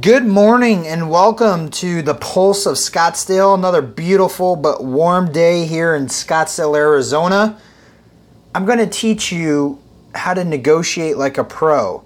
Good morning and welcome to the Pulse of Scottsdale. Another beautiful but warm day here in Scottsdale, Arizona. I'm going to teach you how to negotiate like a pro.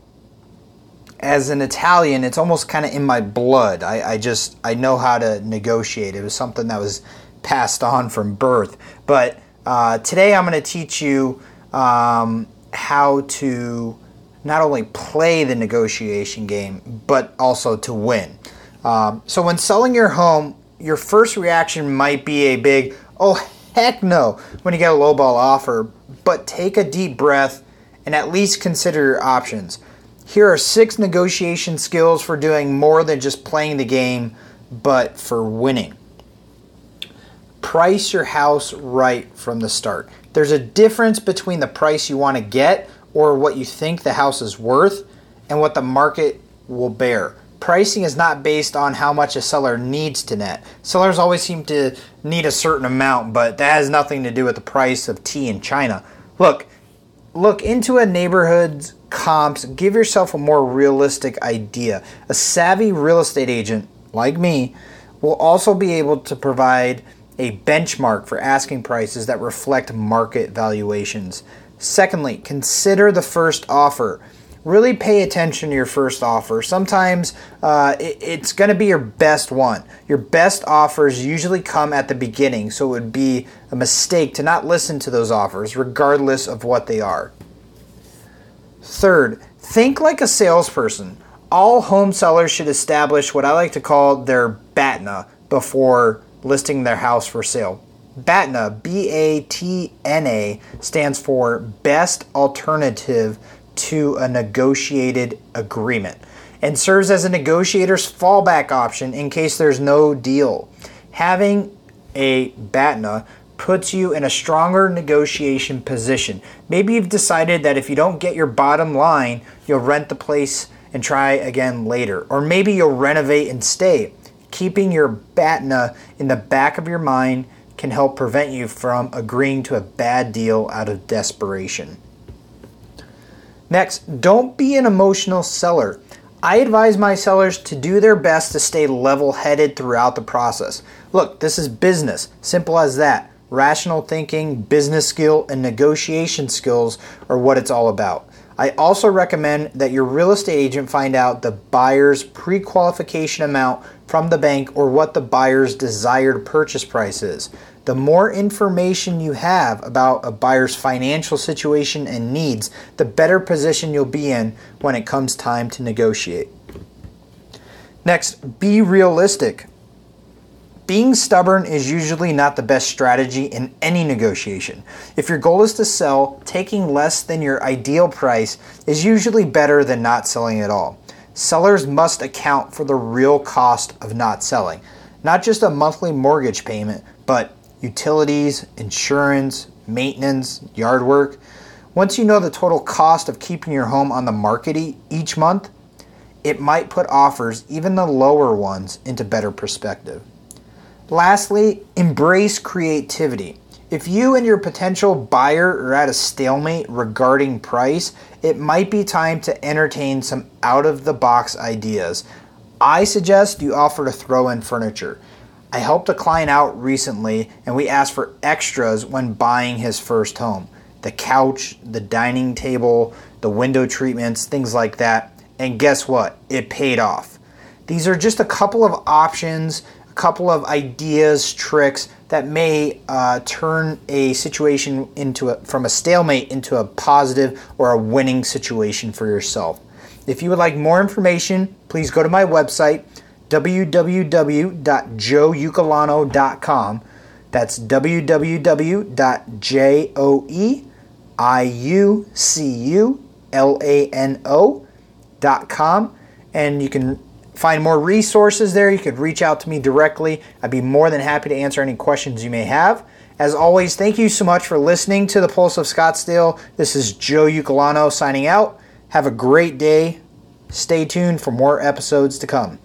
As an Italian, it's almost kind of in my blood. I, I just I know how to negotiate. It was something that was passed on from birth. But uh, today I'm going to teach you um, how to not only play the negotiation game, but also to win. Um, so, when selling your home, your first reaction might be a big, oh, heck no, when you get a lowball offer, but take a deep breath and at least consider your options. Here are six negotiation skills for doing more than just playing the game, but for winning. Price your house right from the start. There's a difference between the price you want to get or what you think the house is worth and what the market will bear. Pricing is not based on how much a seller needs to net. Sellers always seem to need a certain amount, but that has nothing to do with the price of tea in China. Look, look into a neighborhood's comps, give yourself a more realistic idea. A savvy real estate agent like me will also be able to provide a benchmark for asking prices that reflect market valuations. Secondly, consider the first offer. Really pay attention to your first offer. Sometimes uh, it, it's going to be your best one. Your best offers usually come at the beginning, so it would be a mistake to not listen to those offers, regardless of what they are. Third, think like a salesperson. All home sellers should establish what I like to call their BATNA before listing their house for sale. BATNA, B A T N A, stands for Best Alternative to a Negotiated Agreement and serves as a negotiator's fallback option in case there's no deal. Having a BATNA puts you in a stronger negotiation position. Maybe you've decided that if you don't get your bottom line, you'll rent the place and try again later. Or maybe you'll renovate and stay. Keeping your BATNA in the back of your mind can help prevent you from agreeing to a bad deal out of desperation. Next, don't be an emotional seller. I advise my sellers to do their best to stay level headed throughout the process. Look, this is business, simple as that. Rational thinking, business skill, and negotiation skills are what it's all about. I also recommend that your real estate agent find out the buyer's pre qualification amount from the bank or what the buyer's desired purchase price is. The more information you have about a buyer's financial situation and needs, the better position you'll be in when it comes time to negotiate. Next, be realistic. Being stubborn is usually not the best strategy in any negotiation. If your goal is to sell, taking less than your ideal price is usually better than not selling at all. Sellers must account for the real cost of not selling, not just a monthly mortgage payment, but utilities, insurance, maintenance, yard work. Once you know the total cost of keeping your home on the market each month, it might put offers, even the lower ones, into better perspective. Lastly, embrace creativity. If you and your potential buyer are at a stalemate regarding price, it might be time to entertain some out of the box ideas. I suggest you offer to throw in furniture. I helped a client out recently and we asked for extras when buying his first home the couch, the dining table, the window treatments, things like that. And guess what? It paid off. These are just a couple of options couple of ideas, tricks that may uh, turn a situation into a, from a stalemate into a positive or a winning situation for yourself. If you would like more information, please go to my website www.joeucolano.com. That's www.joeuculano.com, and you can find more resources there. You could reach out to me directly. I'd be more than happy to answer any questions you may have. As always, thank you so much for listening to the Pulse of Scottsdale. This is Joe Eucolano signing out. Have a great day. Stay tuned for more episodes to come.